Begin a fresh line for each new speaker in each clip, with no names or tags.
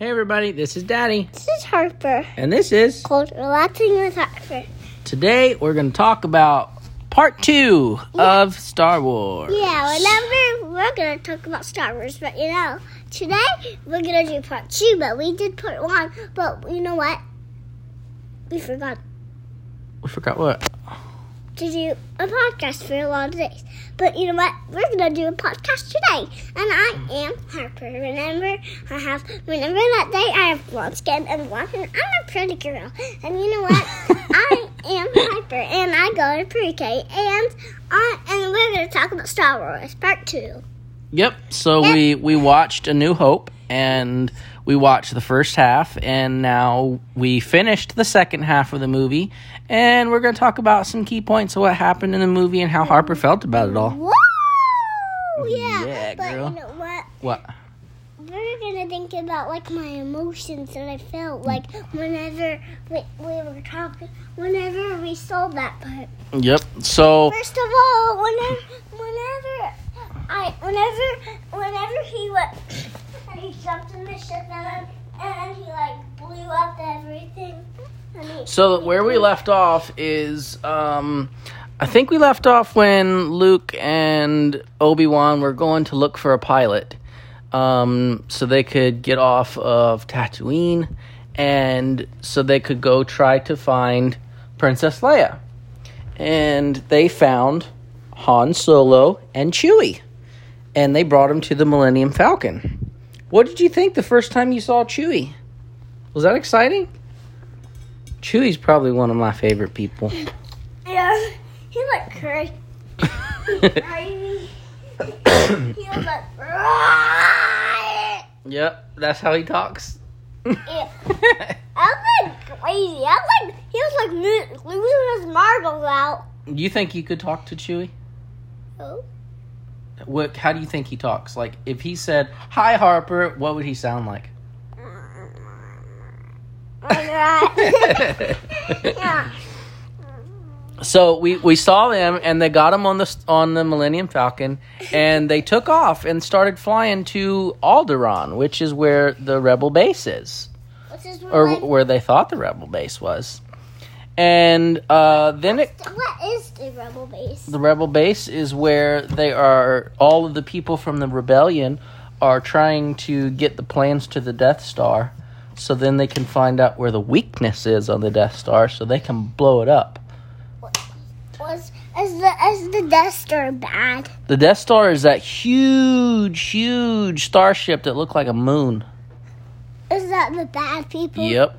Hey everybody, this is Daddy,
This is Harper.
and this is
Called Relaxing with Harper.
today we're going to talk about part two of Star Wars.
Yeah, remember we're gonna talk about Star Wars, but you know, today we're gonna do part two, but we did part one, but you know what? We forgot
We forgot what?
To do a podcast for a lot of days. But you know what? We're gonna do a podcast today. And I am Harper. Remember I have remember that day I have blonde skin and blonde hair. I'm a pretty girl. And you know what? I am Harper and I go to pre-K and I and we're gonna talk about Star Wars Part Two.
Yep. So we we watched A New Hope, and we watched the first half, and now we finished the second half of the movie, and we're going to talk about some key points of what happened in the movie and how Harper felt about it all.
Woo! Yeah.
Yeah,
but
girl.
you know what?
What?
We're gonna think about like my emotions that I felt like whenever we, we were talking, whenever we saw that part.
Yep. So
First of all, whenever, whenever I, whenever, whenever he went and he jumped in the ship and and then he like blew up everything.
So where we left off is, um, I think we left off when Luke and Obi Wan were going to look for a pilot, um, so they could get off of Tatooine, and so they could go try to find Princess Leia, and they found Han Solo and Chewie, and they brought him to the Millennium Falcon. What did you think the first time you saw Chewie? Was that exciting? Chewie's probably one of my favorite people.
yeah, he like crazy. crazy. he was like.
Yep, that's how he talks.
Yeah. I was like crazy. I was like, he was like lo- losing his marbles out.
you think you could talk to Chewie?
Oh.
What? How do you think he talks? Like, if he said "Hi, Harper," what would he sound like?
Yeah.
So we, we saw them, and they got them on the on the Millennium Falcon, and they took off and started flying to Alderaan, which is where the Rebel base is, or where they thought the Rebel base was. And uh, then it
What is the rebel base?
The rebel base is where they are. All of the people from the rebellion are trying to get the plans to the Death Star, so then they can find out where the weakness is on the Death Star, so they can blow it up.
Was is the is the Death Star bad?
The Death Star is that huge, huge starship that looked like a moon.
Is that the bad people?
Yep.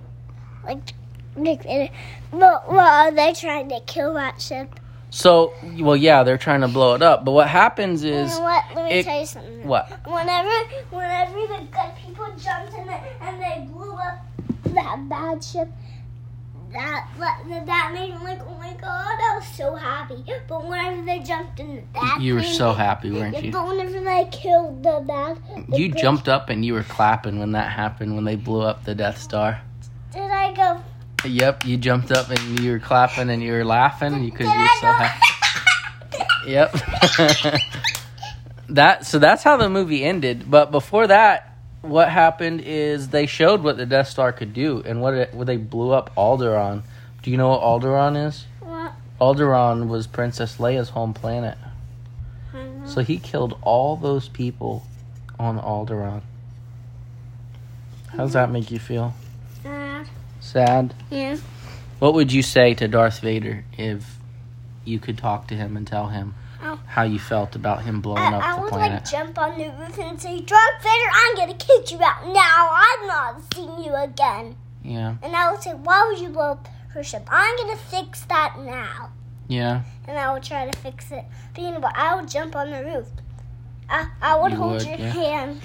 Like, like, well, are they trying to kill that ship?
So, well, yeah, they're trying to blow it up. But what happens
You
is
know what? Let me
it-
tell you something.
what?
Whenever, whenever the good people jumped in it and they blew up that bad ship, that that, that made me like, oh my god, I was so happy. But whenever they jumped in the bad,
You were
plane,
so happy, weren't you?
But whenever they killed the bad, the
You jumped up and you were clapping when that happened when they blew up the Death Star.
Did I go?
Yep, you jumped up and you were clapping and you were laughing because you were so happy. Yep. that so that's how the movie ended. But before that, what happened is they showed what the Death Star could do and what it what they blew up Alderaan. Do you know what Alderaan is?
What?
Alderaan was Princess Leia's home planet.
Mhm.
So he killed all those people on Alderaan. How does that make you feel? Sad?
yeah.
What would you say to Darth Vader if you could talk to him and tell him
Oh.
how you felt about him blowing
I,
up
I
the
would
planet?
I would like jump on the roof and say, Darth Vader, I'm gonna kick you out now. I'm not seeing you again.
yeah,
And I would say, why would you blow up her ship? I'm gonna fix that now.
yeah.
And I would try to fix it. But you know what? I would jump on the roof. I, I would
You
hold
would,
your
yeah.
hand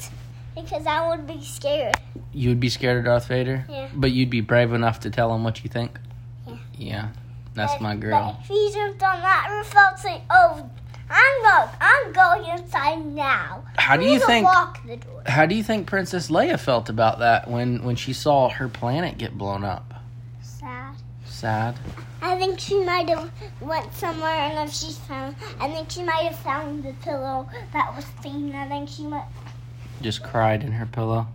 because I would be scared.
You would be scared of Darth Vader,
Yeah.
but you'd be brave enough to tell him what you think.
Yeah.
Yeah, that's
But-
my
But
girl.
if he jumped on that roof, I'd say, oh, I'm going, I'm going inside now.
How do you think?
Lock the door.
How do you think Princess Leia felt about that when when she saw her planet get blown up?
Sad.
Sad.
I think she might have went somewhere and if she found. I think she might have found the pillow that was stained. I think she might.
Just cried in her pillow.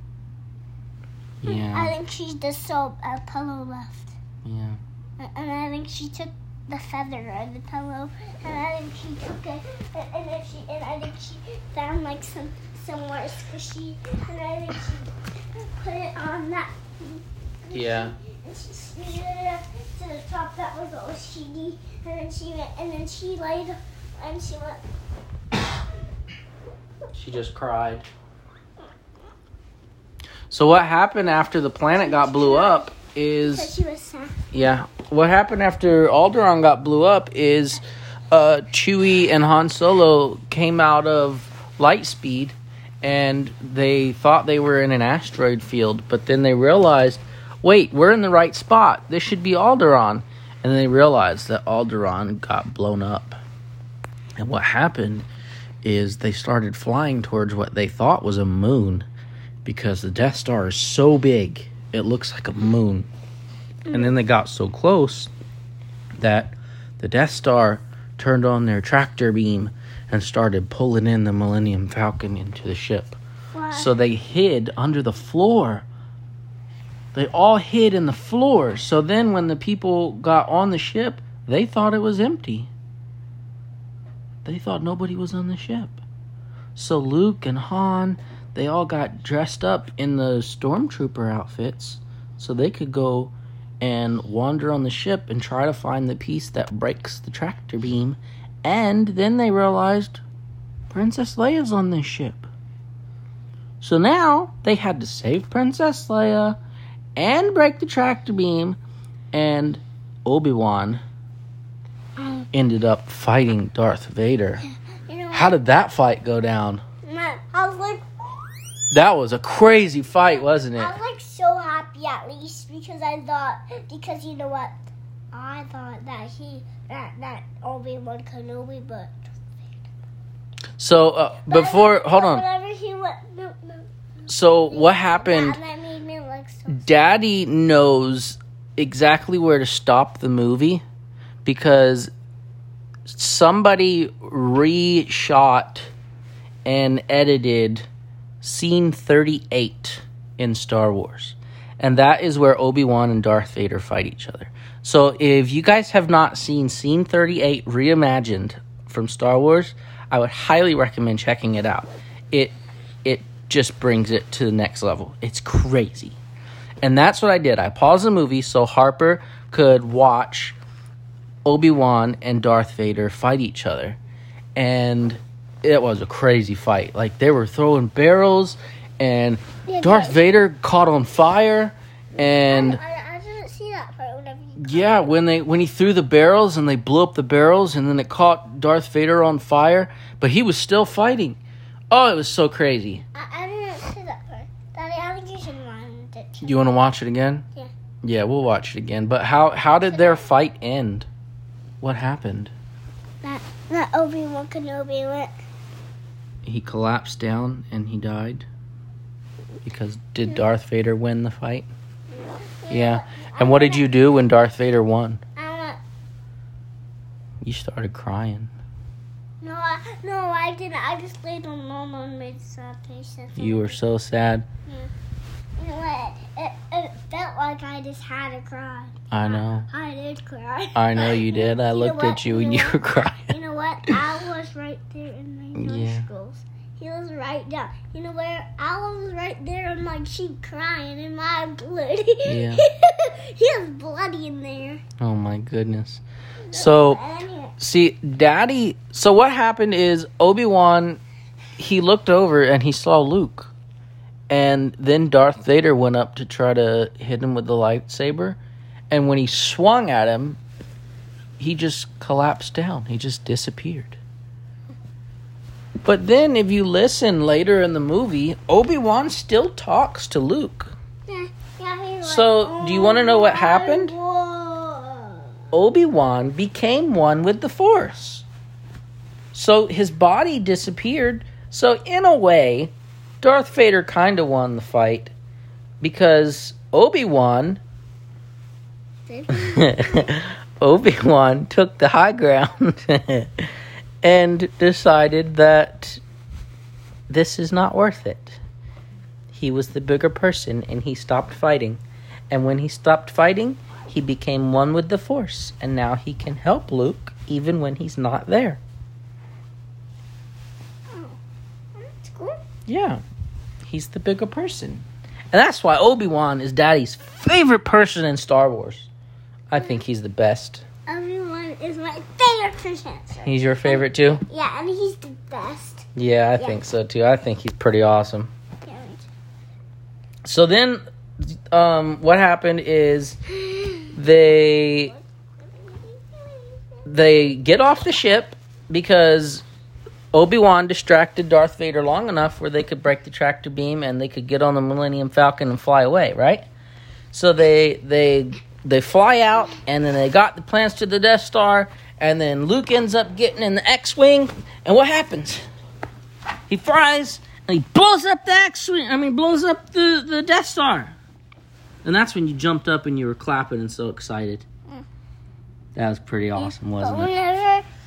Hmm,
yeah.
I think she just saw a pillow left.
Yeah.
And I think she took the feather of the pillow, and I think she took it, and, and then she, and I think she found like some somewhere squishy, and I think she put it on that.
Yeah.
And she scooted it up to the top that was all sheety, and then she went, and then she laid, and she went.
She just cried. So what happened after the planet got blew up is
she was sad.
yeah. What happened after Alderaan got blew up is uh Chewie and Han Solo came out of Lightspeed and they thought they were in an asteroid field, but then they realized, wait, we're in the right spot. This should be Alderaan. And they realized that Alderaan got blown up. And what happened is they started flying towards what they thought was a moon because the Death Star is so big, it looks like a moon. And then they got so close that the Death Star turned on their tractor beam and started pulling in the Millennium Falcon into the ship.
Why?
So they hid under the floor. They all hid in the floor. So then when the people got on the ship, they thought it was empty. They thought nobody was on the ship. So Luke and Han, they all got dressed up in the stormtrooper outfits so they could go and wander on the ship and try to find the piece that breaks the tractor beam. And then they realized Princess Leia's on this ship. So now they had to save Princess Leia and break the tractor beam, and Obi Wan
Um,
ended up fighting Darth Vader. How did that fight go down?
what? I was like,
That was a crazy fight, wasn't it?
I was like so happy at least because I thought because you know what, I thought that he that that Obi Wan Kenobi, but
So uh, before, hold on.
Whenever he went, no, no,
So what happened?
That, that made me look so.
Daddy knows exactly where to stop the movie because somebody reshot and edited scene 38 in Star Wars. And that is where Obi-Wan and Darth Vader fight each other. So if you guys have not seen scene 38 reimagined from Star Wars, I would highly recommend checking it out. It it just brings it to the next level. It's crazy. And that's what I did. I paused the movie so Harper could watch Obi-Wan and Darth Vader fight each other. And it was a crazy fight. Like they were throwing barrels and
Yeah,
Darth
but-
Vader caught on fire and
I, I didn't see that part whenever you.
yeah, when they when he threw the barrels and they blew up the barrels and then it caught Darth Vader on fire, but he was still fighting. Oh, it was so crazy.
I, I didn't see that part. Daddy, I think you should mind it. too.
You want to watch it again?
Yeah.
Yeah, we'll watch it again. But how how did their fight end? What happened?
That that Obi Wan Kenobi went.
He collapsed down and he died. Because did Darth Vader win the fight? Yeah. And what did you do when Darth Vader won?
I.
You started crying.
No, I, no, I didn't. I just laid on Mama and made sad face.
You were so sad.
You know what? It, it felt like I just had to cry.
I know.
I did cry.
I know you did. I
You
looked at you
You
and you were crying.
You know what? I was right there in my
Yeah.
nostrils. He was right down. You know where? I was right there on my cheek crying in my blood.
Yeah.
he was bloody in there.
Oh my goodness. So See, Daddy. So what happened is Obi Wan. He looked over and he saw Luke, and then Darth Vader went up to try to hit him with the lightsaber, and when he swung at him, he just collapsed down. He just disappeared. But then, if you listen later in the movie, Obi Wan still talks to Luke.
yeah, yeah,
So, do you wanna know what
"Oh,
happened?" Obi Wan became one with the Force. So his body disappeared. So, in a way, Darth Vader kind of won the fight because Obi Wan. Obi Wan took the high ground and decided that this is not worth it. He was the bigger person and he stopped fighting. And when he stopped fighting, he became one with the Force. And now he can help Luke even when he's not there.
Oh, that's cool.
Yeah. He's the bigger person. And that's why Obi Wan is Daddy's favorite person in Star Wars. I think he's the best.
Everyone is my favorite person.
He's your favorite too?
Yeah, and he's the best.
Yeah, I
Yeah.
think so too. I think he's pretty awesome.
Yeah,
So then, um, what happened is they they get off the ship because Obi Wan distracted Darth Vader long enough where they could break the tractor beam and they could get on the Millennium Falcon and fly away. Right. So they they they fly out and then they got the plans to the Death Star and then Luke ends up getting in the X-wing and what happens? He flies and he blows up the X-wing. I mean, blows up the the Death Star. And that's when you jumped up and you were clapping and so excited. That was pretty awesome, wasn't it?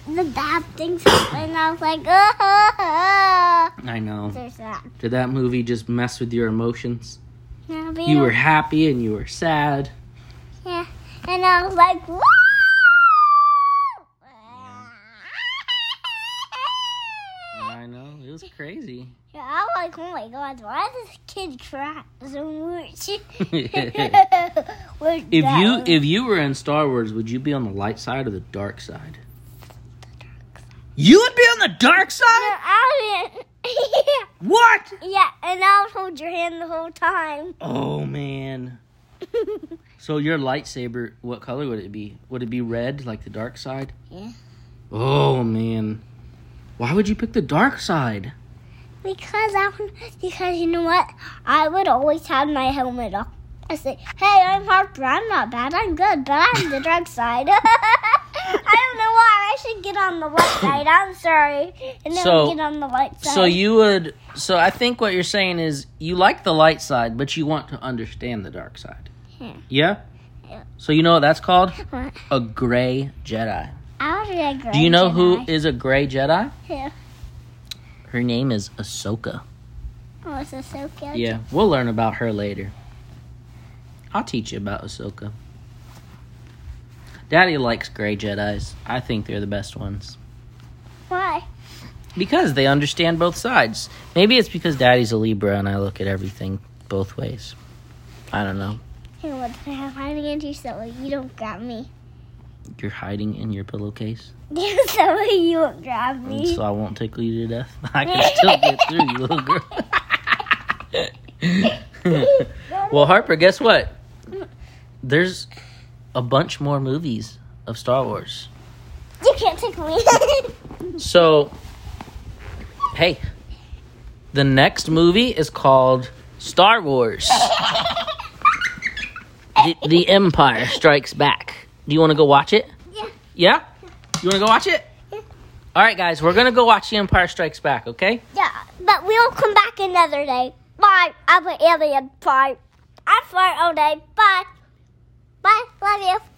The bad things happen, I was like, ah.
I know.
There's that.
Did that movie just mess with your emotions?
Yeah,
You were happy and you were sad.
Yeah, and I was like, "Woo!"
I know. It was crazy.
Yeah, I was like, oh my god, why does this kid cry so much?
if you if you were in Star Wars, would you be on the light side or the dark side? You would be on the dark side?
I didn't.
What?
yeah, and I would hold your hand the whole time.
Oh man. So your lightsaber, what color would it be? Would it be red like the dark side?
Yeah.
Oh man. Why would you pick the dark side?
Because I would, because you know what? I would always have my helmet up. I say, hey, I'm Harper. I'm not bad. I'm good, but I'm the dark side. I don't know why. I should get on the light side. I'm sorry. And then
So-
get on the light side.
So you would so I think what you're saying is you like the light side, but you want to understand the dark side.
Yeah.
Yeah?
Yeah.
So you know what that's called?
What?
A gray Jedi.
I a great
Do you know who
Jedi.
is a gray Jedi?
Yeah.
Her name is Ahsoka.
Oh, so good.
Yeah, we'll learn about her later. I'll teach you about Ahsoka. Daddy likes gray Jedis. I think they're the best ones.
Why?
Because they understand both sides. Maybe it's because Daddy's a Libra and I look at everything both ways. I don't know.
Know what? I'm hiding into so you don't grab me.
You're hiding in your pillowcase,
so you won't grab
and
me.
so I won't tickle you to death. I can still get through, you little girl. well, Harper, guess what? There's a bunch more movies of Star Wars.
You can't take me.
So, hey, the next movie is called Star Wars. the, the Empire Strikes Back. Do you want to go watch it?
Yeah.
Yeah? You want to go watch it?
Yeah.
All right, guys, we're going to go watch The Empire Strikes Back, okay?
yeah, but we'll come back another day. Bye. I'm an alien. Bye. I fly all day. Bye. Bye. Love you.